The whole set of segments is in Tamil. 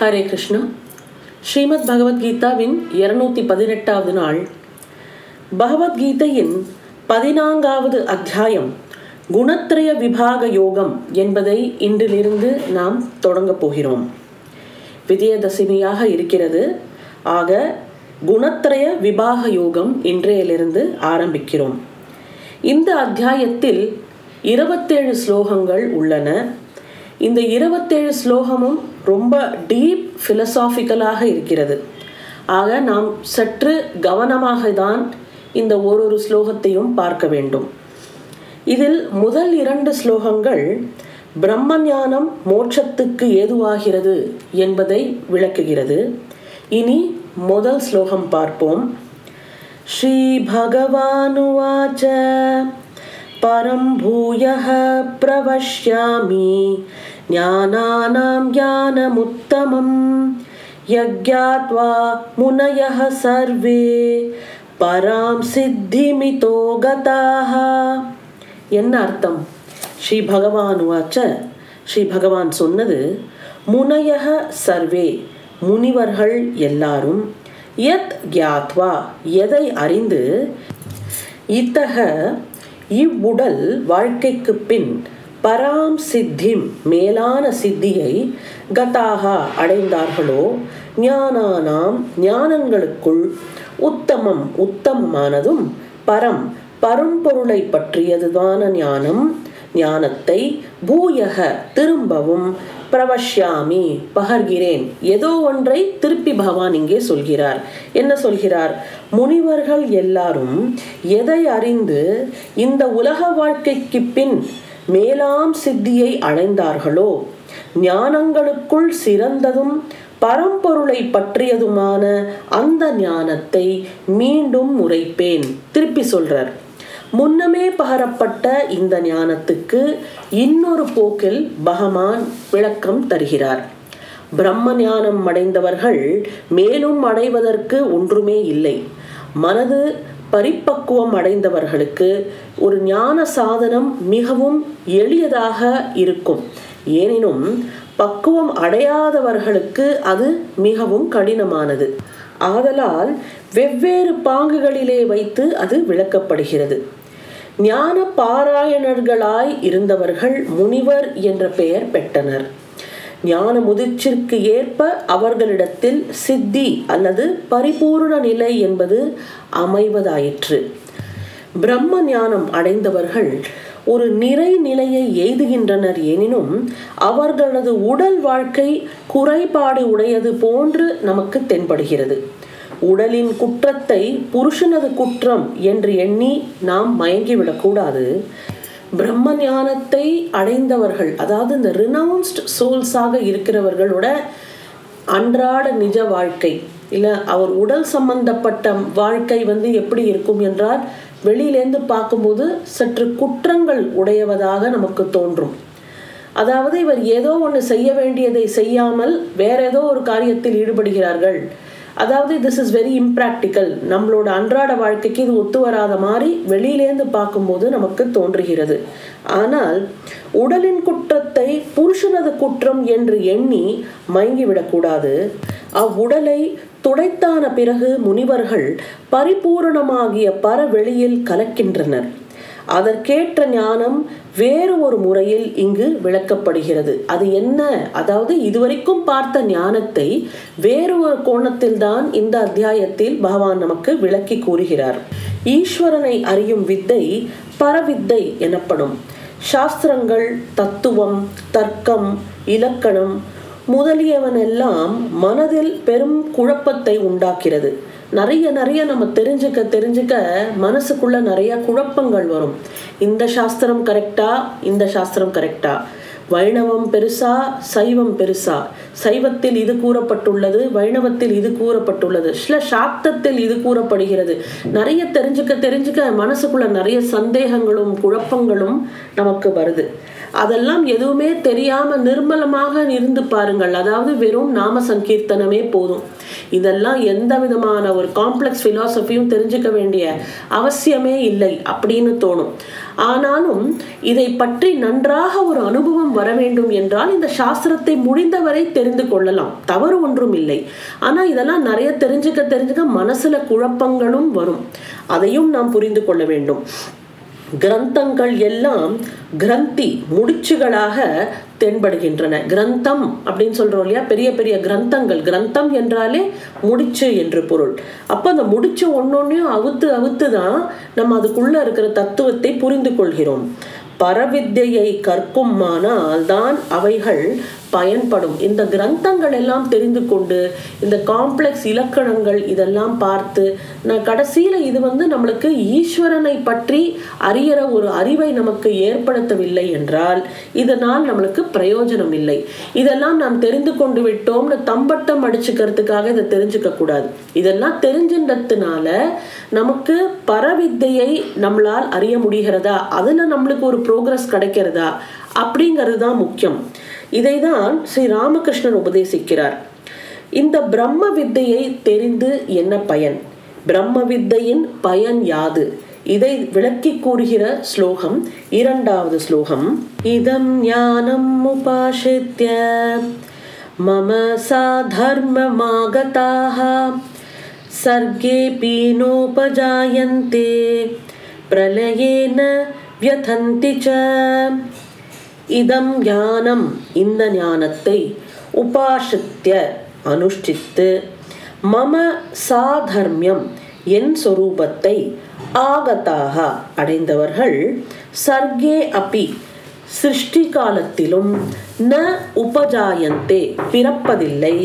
ஹரே கிருஷ்ணா. ஸ்ரீமத் பகவத்கீதாவின் இருநூத்தி பதினெட்டாவது நாள். பகவத்கீதையின் பதினான்காவது அத்தியாயம் குணத்ரய விபாக யோகம் என்பதை இன்றிலிருந்து நாம் தொடங்கப் போகிறோம். விஜயதசமியாக இருக்கிறது. ஆக குணத்ரய விபாக யோகம் இன்றையிலிருந்து ஆரம்பிக்கிறோம். இந்த அத்தியாயத்தில் இருபத்தேழு ஸ்லோகங்கள் உள்ளன. இந்த இருபத்தேழு ஸ்லோகமும் ரொம்ப டீப் ஃபிலசாஃபிக்கலாக இருக்கிறது. ஆக நாம் சற்று கவனமாக தான் இந்த ஒரு ஒரு ஸ்லோகத்தையும் பார்க்க வேண்டும். இதில் முதல் இரண்டு ஸ்லோகங்கள் பிரம்ம ஞானம் மோட்சத்துக்கு ஏதுவாகிறது என்பதை விளக்குகிறது. இனி முதல் ஸ்லோகம் பார்ப்போம். ஸ்ரீ பகவானுவாச்ச பரம் பூயः பிரவஷ்யாமி ஞானானாं ஞானமுத்தமம் யஜ்ஞாத்வா முனயः சர்வே பராம் சித்திமிதோ கதாக என்ன அர்த்தம்? ஸ்ரீ பகவான் வாச்ச ஸ்ரீ பகவான் சொன்னது முனையக சர்வே முனிவர்கள் எல்லாரும் யத் கியாத்வா எதை அறிந்து இத்தக இவ்வுடல் வாழ்க்கைக்கு பின் பராம் சித்திம் மேலான சித்தியை கதாகா அடைந்தார்களோ? ஞானானாம் ஞானங்களுக்குள் உத்தமம் உத்தமமானதும் பரம் பரம்பொருளை பற்றியதுதான ஞானம். ஞானத்தை பூயக திரும்பவும் பிரவஷ்யாமி பகர்கிறேன். ஏதோ ஒன்றை திருப்பி பகவான் இங்கே சொல்கிறார். என்ன சொல்கிறார்? முனிவர்கள் எல்லாரும் எதை அறிந்து இந்த உலக வாழ்க்கைக்கு பின் மேலாம் சித்தியை அடைந்தார்களோ? ஞானங்களுக்குள் சிறந்ததும் பரம்பொருளை பற்றியதுமான அந்த ஞானத்தை மீண்டும் உரைப்பேன். திருப்பி சொல்றார். முன்னமே பகரப்பட்ட இந்த ஞானத்துக்கு இன்னொரு போக்கில் பகவான் விளக்கம் தருகிறார். பிரம்ம ஞானம் அடைந்தவர்கள் மேலும் அடைவதற்கு ஒன்றுமே இல்லை. மனது பரிப்பக்குவம் அடைந்தவர்களுக்கு ஒரு ஞான சாதனம் மிகவும் எளியதாக இருக்கும். எனினும் பக்குவம் அடையாதவர்களுக்கு அது மிகவும் கடினமானது. ஆதலால் வெவ்வேறு பாங்குகளிலே வைத்து அது விளக்கப்படுகிறது. ஞான பாராயணர்களாய் இருந்தவர்கள் முனிவர் என்ற பெயர் பெற்றனர். ஞான முதிர்ச்சிற்கு ஏற்ப அவர்களிடத்தில் சித்தி அல்லது பரிபூர்ண நிலை என்பது அமைவதாயிற்று. பிரம்ம ஞானம் அடைந்தவர்கள் ஒரு நிறை நிலையை எய்துகின்றனர் எனினும் அவர்களது உடல் வாழ்க்கை குறைபாடு உடையது போன்று நமக்கு தென்படுகிறது. உடலின் குற்றத்தை புருஷனது குற்றம் என்று எண்ணி நாம் மயங்கிவிடக்கூடாது. பிரம்ம ஞானத்தை அடைந்தவர்கள் அதாவது இந்த ரினவுன்ஸ்ட் சோல்ஸாக இருக்கிறவர்களோட அன்றாட நிஜ வாழ்க்கை இல்லை அவர் உடல் சம்பந்தப்பட்ட வாழ்க்கை வந்து எப்படி இருக்கும் என்றால் வெளியிலேருந்து பார்க்கும்போது சற்று குற்றங்கள் உடையவதாக நமக்கு தோன்றும். அதாவது இவர் ஏதோ ஒன்று செய்ய வேண்டியதை செய்யாமல் வேற ஏதோ ஒரு காரியத்தில் ஈடுபடுகிறார்கள். அதாவது திஸ் இஸ் வெரி இம்ப்ராக்டிக்கல் நம்மளோட அன்றாட வாழ்க்கைக்கு இது ஒத்து வராத மாதிரி வெளியிலேருந்து பார்க்கும்போது நமக்கு தோன்றுகிறது. ஆனால் உடலின் குற்றத்தை புருஷனது குற்றம் என்று எண்ணி மயங்கிவிடக்கூடாது அவ்வுடலை துடைத்தான பிறகு முனிவர்கள் பரிபூரணமாகிய பரவெளியில் கலக்கின்றனர். அதற்கேற்ற ஞானம் வேறு ஒரு முறையில் இங்கு விளக்கப்படுகிறது. அது என்ன? அதாவது இதுவரைக்கும் பார்த்த ஞானத்தை வேறு ஒரு கோணத்தில் தான் இந்த அத்தியாயத்தில் பகவான் நமக்கு விளக்கி கூறுகிறார். ஈஸ்வரனை அறியும் வித்தை பரவித்தை எனப்படும். சாஸ்திரங்கள் தத்துவம் தர்க்கம் இலக்கணம் முதலியவனெல்லாம் மனதில் பெரும் குழப்பத்தை உண்டாக்கிறது. நிறைய நிறைய நம்ம தெரிஞ்சுக்க தெரிஞ்சுக்க மனசுக்குள்ள நிறைய குழப்பங்கள் வரும். இந்த சாஸ்திரம் கரெக்டா இந்த சாஸ்திரம் கரெக்டா வைணவம் பெருசா? சைவம் பெருசா? சைவத்தில் இது கூறப்பட்டுள்ளது வைணவத்தில் இது கூறப்பட்டுள்ளது. சில சாக்தத்தில் இது கூறப்படுகிறது. நிறைய தெரிஞ்சுக்க தெரிஞ்சுக்க மனசுக்குள்ள நிறைய சந்தேகங்களும் குழப்பங்களும் நமக்கு வருது. அதெல்லாம் எதுவுமே தெரியாம நிர்மலமாக இருந்து பாருங்கள். அதாவது வெறும் நாம சங்கீர்த்தனமே போதும். இதெல்லாம் எந்த விதமான ஒரு காம்ப்ளெக்ஸ் ஃபிலாசபியும் தெரிஞ்சுக்க வேண்டிய அவசியமே இல்லை அப்படின்னு தோணும். ஆனாலும் இதை பற்றி நன்றாக ஒரு அனுபவம் வர வேண்டும் என்றால் இந்த சாஸ்திரத்தை முடிந்தவரை தெரிந்து கொள்ளலாம். தவறு ஒன்றும் இல்லை. ஆனா இதெல்லாம் நிறைய தெரிஞ்சுக்க தெரிஞ்சுக்க மனசுல குழப்பங்களும் வரும். அதையும் நாம் புரிந்து கொள்ள வேண்டும். கிரந்தங்கள் எல்லாம் கிரந்தி முடிச்சுகளாக தென்படுகின்றன. கிரந்தம் அப்படின்னு சொல்றோம் இல்லையா? பெரிய பெரிய கிரந்தங்கள். கிரந்தம் என்றாலே முடிச்சு என்று பொருள். அப்போ அந்த முடிச்சு ஒன்னொன்னையும் அவுத்து அவுத்து தான் நம்ம அதுக்குள்ள இருக்கிற தத்துவத்தை புரிந்து கொள்கிறோம் பரவித்தையை கற்குமானால் தான் அவைகள் பயன்படும். இந்த கிரந்தங்கள் எல்லாம் தெரிந்து கொண்டு இந்த காம்ப்ளெக்ஸ் இலக்கணங்கள் இதெல்லாம் பார்த்து நான் கடைசியில் இது வந்து நம்மளுக்கு ஈஸ்வரனை பற்றி அறியற ஒரு அறிவை நமக்கு ஏற்படுத்தவில்லை என்றால் இதனால் நம்மளுக்கு பிரயோஜனம் இல்லை. இதெல்லாம் நாம் தெரிந்து கொண்டு விட்டோம்னு தம்பட்டம் அடிச்சுக்கிறதுக்காக இதை தெரிஞ்சுக்க கூடாது. இதெல்லாம் தெரிஞ்சின்றதுனால நமக்கு பரவித்தையை நம்மளால் அறிய முடிகிறதா? அதில் நம்மளுக்கு ஒரு ப்ரோக்ரஸ் கிடைக்கிறதா? அப்படிங்கிறது தான் முக்கியம். இதை தான் ஸ்ரீ ராமகிருஷ்ணன் உபதேசிக்கிறார். இந்த பிரம்ம வித்தையை தெரிந்து என்ன பயன்? பிரம்ம வித்தையின் பயன் யாது? இதை விளக்கி கூறுகிற ஸ்லோகம் இரண்டாவது ஸ்லோகம். இதம் ஞானம் உபாசித்ய. மம சா தர்மமாகதாக சர்கே பீனோபஜாயந்தே பிரலயேன வியதந்திச்ச இதம் ஞானம் இந்த ஞானத்தை உபாசித்திய அனுஷ்டித்து மம சாதர்மியம் என் சொரூபத்தை ஆகத்தாக அடைந்தவர்கள் சர்க்கே அப்பி சிருஷ்டி காலத்திலும் ந உபஜாயந்தே பிறப்பதில்லை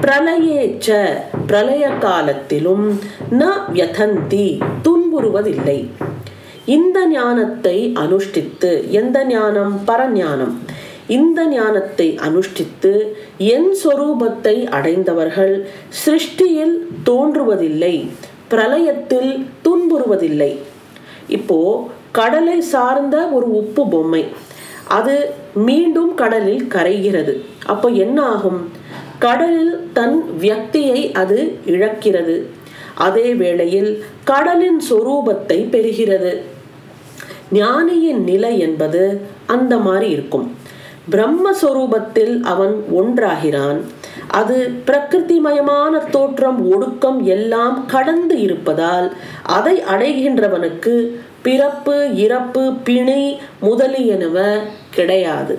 பிரளயேச்ச பிரளய காலத்திலும் ந வியதந்தி துன்புறுவதில்லை. இந்த ஞானத்தை அனுஷ்டித்து எந்த ஞானம்? பரஞானம். இந்த ஞானத்தை அனுஷ்டித்து என் சொரூபத்தை அடைந்தவர்கள் சிருஷ்டியில் தோன்றுவதில்லை பிரளயத்தில் துன்புறுவதில்லை. இப்போ கடலை சார்ந்த ஒரு உப்பு பொம்மை அது மீண்டும் கடலில் கரைகிறது. அப்போ என்ன ஆகும் கடலில் தன் வியக்தியை அது இழக்கிறது. அதே வேளையில் கடலின் சொரூபத்தை பெறுகிறது. ஞானியின் நிலை என்பது அந்த மாதிரி இருக்கும். பிரம்மஸ்வரூபத்தில் அவன் ஒன்றாகிறான். அது பிரகிருதிமயமான தோற்றம் ஒடுக்கம் எல்லாம் கடந்து இருப்பதால் அதை அடைகின்றவனுக்கு பிறப்பு இறப்பு பிணை முதலியனவ கிடையாது.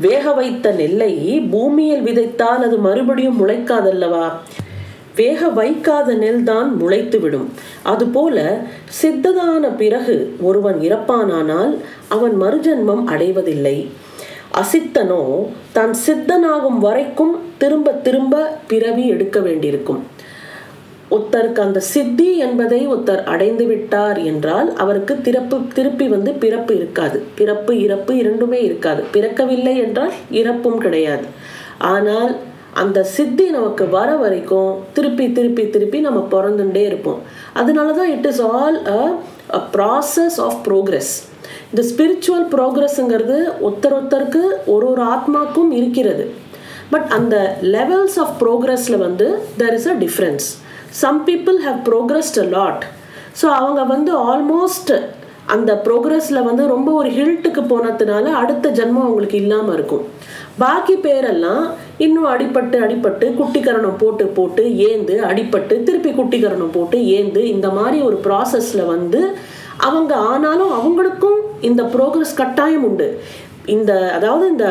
வேக வைத்த நெல்லை பூமியில் விதைத்தால் அது மறுபடியும் முளைக்காதல்லவா? வேக வைக்காத நெல் தான் முளைத்து விடும் அதுபோல சித்ததான பிறகு ஒருவன் இறப்பானானால் அவன் மறுஜன்மம் அடைவதில்லை. அசித்தனோ தான் சித்தனாகும் வரைக்கும் திரும்ப திரும்ப பிறவி எடுக்க வேண்டியிருக்கும். ஒருத்தருக்கு அந்த சித்தி என்பதை ஒருத்தர் அடைந்து விட்டார் என்றால் அவருக்கு திறப்பு திருப்பி வந்து பிறப்பு இருக்காது. பிறப்பு இறப்பு இரண்டுமே இருக்காது. பிறக்கவில்லை என்றால் இறப்பும் கிடையாது. ஆனால் அந்த சித்தி நமக்கு வர வரைக்கும் திருப்பி திருப்பி திருப்பி நம்ம பிறந்துட்டே இருப்போம். அதனால தான் it is all a process of progress இந்த ஸ்பிரிச்சுவல் ப்ரோக்ரஸ்ங்கிறது ஒருத்தர் ஒருத்தருக்கு ஒரு ஒரு ஆத்மாக்கும் இருக்கிறது. பட் அந்த லெவல்ஸ் ஆஃப் ப்ரோக்ரஸில் வந்து there is a difference some people have progressed a lot so அவங்க வந்து ஆல்மோஸ்ட் அந்த ப்ரோக்ரஸில் வந்து ரொம்ப ஒரு ஹில்ட்டுக்கு போனதுனால அடுத்த ஜென்மம் அவங்களுக்கு இல்லாமல் இருக்கும். பாக்கி பேரெல்லாம் இன்னும் அடிப்பட்டு அடிப்பட்டு குட்டிக்கரணம் போட்டு போட்டு ஏந்து அடிப்பட்டு திருப்பி குட்டிக்கரணம் போட்டு ஏந்து இந்த மாதிரி ஒரு ப்ராசஸில் வந்து அவங்க ஆனாலும் அவங்களுக்கும் இந்த ப்ரோக்ரஸ் கட்டாயம் உண்டு. இந்த அதாவது இந்த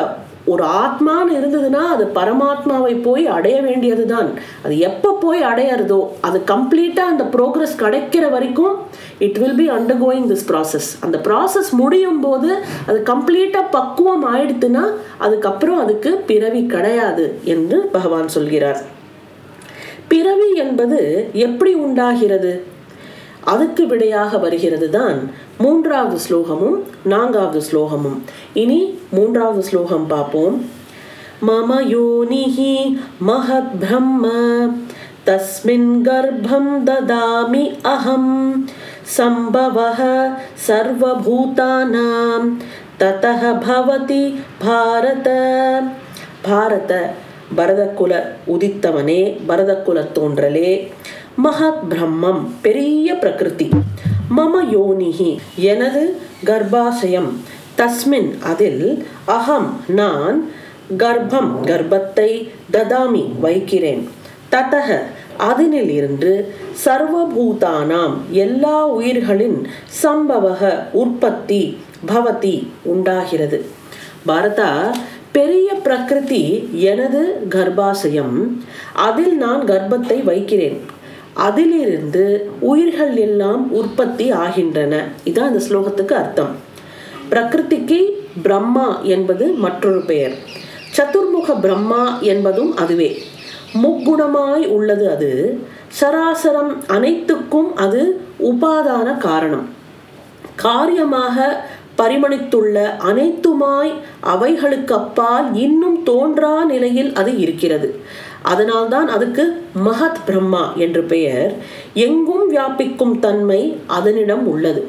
ஒரு ஆத்மான்னு இருந்ததுன்னா அது பரமாத்மாவை போய் அடைய வேண்டியது தான் அது எப்போ போய் அடையிறதோ அது கம்ப்ளீட்டாக அந்த ப்ரோக்ரஸ் கிடைக்கிற வரைக்கும் it will be undergoing this process அந்த ப்ராசஸ் முடியும் போது அது கம்ப்ளீட்டாக பக்குவம் ஆயிடுத்துன்னா அதுக்கப்புறம் அதுக்கு பிறவி கிடையாது என்று பகவான் சொல்கிறார். பிறவி என்பது எப்படி உண்டாகிறது? அதுக்கு விடையாக வருகிறது தான் மூன்றாவது ஸ்லோகமும் நான்காவது ஸ்லோகமும். இனி மூன்றாவது ஸ்லோகம் பார்ப்போம். மம யோனிஹி மகத் பிரம்ம தஸ்மின் கர்ப்பம் ததாமி அகம் சம்பவः சர்வபூதானாம் ததः பவதி பாரத. பாரத பரதக்குல உதித்தவனே பரதக்குல தோன்றலே. மகத் பிரம்மம் பெரிய பிரகிருதி. மம யோனிகி எனது கர்ப்பாசயம். தஸ்மின் அதில் அகம் நான் கர்ப்பம் கர்ப்பத்தை ததாமி வைக்கிறேன். ததக அதனில் இருந்து சர்வபூதானாம் எல்லா உயிர்களின் சம்பவக உற்பத்தி பவதி உண்டாகிறது. பாரதா பெரிய பிரகிருதி எனது கர்ப்பாசயம். அதில் நான் கர்ப்பத்தை வைக்கிறேன். அதிலிருந்து உயிர்கள் எல்லாம் உற்பத்தி ஆகின்றன. இதான் அந்த ஸ்லோகத்துக்கு அர்த்தம். பிரகிருதிக்கு பிரம்மா என்பது மற்றொரு பெயர். சதுர்முக பிரம்மா என்பதும் அதுவே. முக்குணமாய் உள்ளது அது. சராசரம் அனைத்துக்கும் அது உபாதான காரணம். காரியமாக பரிமணித்துள்ள அனைத்துமாய் அவைகளுக்கு அப்பால் இன்னும் தோன்றா நிலையில் அது இருக்கிறது. அதனால்தான் அதுக்கு மகத் பிரம்மா என்று பெயர். எங்கும் வியாபிக்கும் தன்மை அதனிடம் உள்ளது.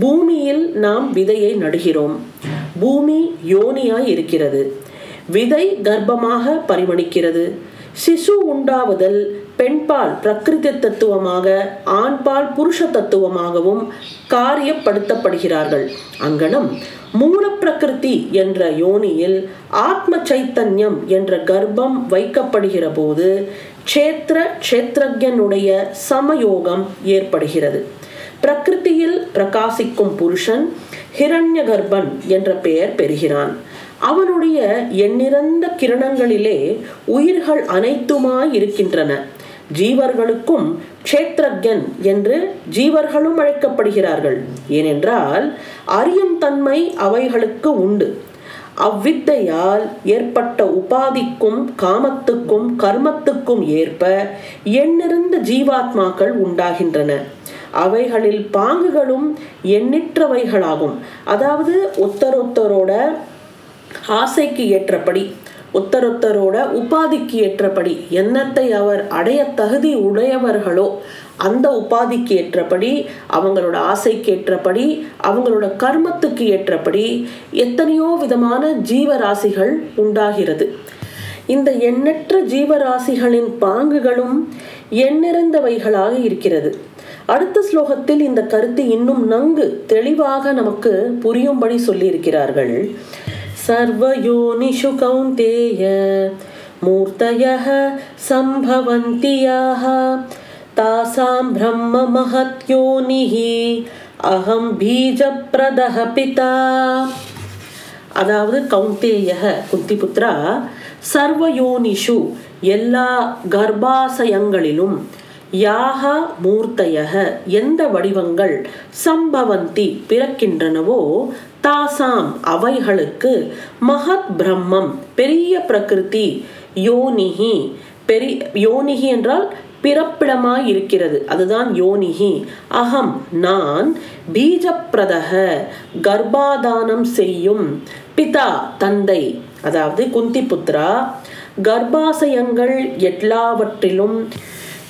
பூமியில் நாம் விதையை நடுகிறோம். பூமி யோனியாய் இருக்கிறது. விதை கர்ப்பமாக பரிமணிக்கிறது. சிசு உண்டாவதல் பெண்பால் பிரகிருதி தத்துவமாக ஆண்பால் புருஷ தத்துவமாகவும் காரியப்படுத்தப்படுகிறார்கள். அங்கனம் மூலப்பிரகிருதி என்ற யோனியில் ஆத்ம சைத்தன்யம் என்ற கர்ப்பம் வைக்கப்படுகிற போது க்ஷேத்திர க்ஷேத்திரஜனுடைய சமயோகம் ஏற்படுகிறது. பிரகிருதியில் பிரகாசிக்கும் புருஷன் ஹிரண்ய கர்ப்பன் என்ற பெயர் பெறுகிறான். அவனுடைய எண்ணிறந்த கிரணங்களிலே உயிர்கள் அனைத்துமாய் இருக்கின்றன. ஜீவர்களுக்கும் க்ஷேத்ரஜன் என்று ஜீவர்களும் அழைக்கப்படுகிறார்கள். ஏனென்றால் அறியும் தன்மை அவைகளுக்கு உண்டு. அவ்வித்தையால் ஏற்பட்ட உபாதிக்கும் காமத்துக்கும் கர்மத்துக்கும் ஏற்ப எண்ணிருந்த ஜீவாத்மாக்கள் உண்டாகின்றன. அவைகளில் பாங்குகளும் எண்ணற்றவைகளாகும். அதாவது ஒத்தரொத்தரோட ஆசைக்கு ஏற்றபடி ஒத்தரொத்தரோட உபாதிக்கு ஏற்றபடி எண்ணத்தை அவர் அடைய தகுதி உடையவர்களோ அந்த உபாதிக்கு ஏற்றபடி அவங்களோட ஆசைக்கு ஏற்றபடி அவங்களோட கர்மத்துக்கு ஏற்றபடி எத்தனையோ விதமான ஜீவராசிகள் உண்டாகிறது. இந்த எண்ணற்ற ஜீவராசிகளின் பாங்குகளும் எண்ணிறந்தவைகளாக இருக்கிறது. அடுத்த ஸ்லோகத்தில் இந்த கருத்து இன்னும் நன்கு தெளிவாக நமக்கு புரியும்படி சொல்லியிருக்கிறார்கள். सर्वयोनिषु कौन्तेय मूर्तयः सम्भवन्ति याः तासां ब्रह्ममहत्योनिः अहं बीजप्रदः पिता அதாவது கௌந்தேய குந்திபுத்ரா சர்வயோனிஷு எல்லா கர்ப்பாசயங்களிலும் யாக மூர்த்தயக எந்த வடிவங்கள் சம்பவந்தி பிறக்கின்றனவோ தாசாம் அவைகளுக்கு மகத் பிரம்மம் பெரிய பிரகிருதி யோனிகி பெரி யோனிகி என்றால் பிறப்பிடமாய் இருக்கிறது அதுதான் யோனிகி அகம் நான் பீஜப்பிரதக கர்ப்பாதானம் செய்யும் பிதா தந்தை அதாவது குந்தி புத்ரா கர்ப்பாசயங்கள் எல்லாவற்றிலும்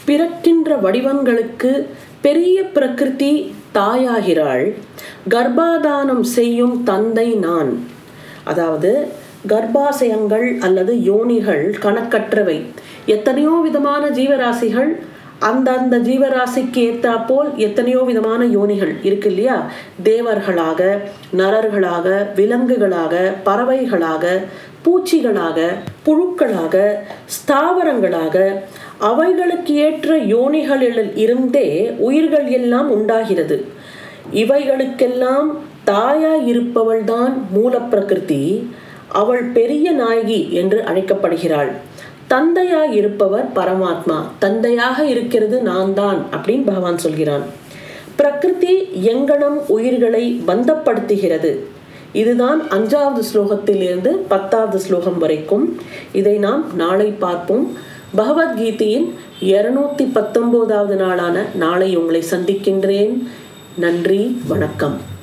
பிறக்கின்ற வடிவங்களுக்கு பெரிய பிரகிருதி தாயாகிறாள். கர்ப்பாதானம் செய்யும் தந்தை நான். அதாவது கர்ப்பாசயங்கள் அல்லது யோனிகள் கணக்கற்றவை. எத்தனையோ விதமான ஜீவராசிகள் அந்த ஜீவராசிக்கு ஏற்றா போல் எத்தனையோ விதமான யோனிகள் இருக்கு இல்லையா? தேவர்களாக நரர்களாக விலங்குகளாக பறவைகளாக பூச்சிகளாக புழுக்களாக ஸ்தாவரங்களாக அவைகளுக்கு ஏற்ற யோனிகளில் இருந்தே உயிர்கள் எல்லாம் உண்டாகிறது. இவைகளுக்கெல்லாம் தாயாய் இருப்பவள்தான் மூலப்பிரகிருதி அவள் பெரிய நாயகி என்று அழைக்கப்படுகிறாள். தந்தையாய் இருப்பவர் பரமாத்மா தந்தையாக இருக்கிறது நான் தான் அப்படின்னு பகவான் சொல்கிறான். பிரகிருதி எங்கனம் உயிர்களை பந்தப்படுத்துகிறது. இதுதான் அஞ்சாவது ஸ்லோகத்திலிருந்து பத்தாவது ஸ்லோகம் வரைக்கும். இதை நாம் நாளை பார்ப்போம். பகவத்கீதையின் இருநூத்தி பத்தொன்பதாவது நாளான நாளை உங்களை சந்திக்கின்றேன். நன்றி வணக்கம்.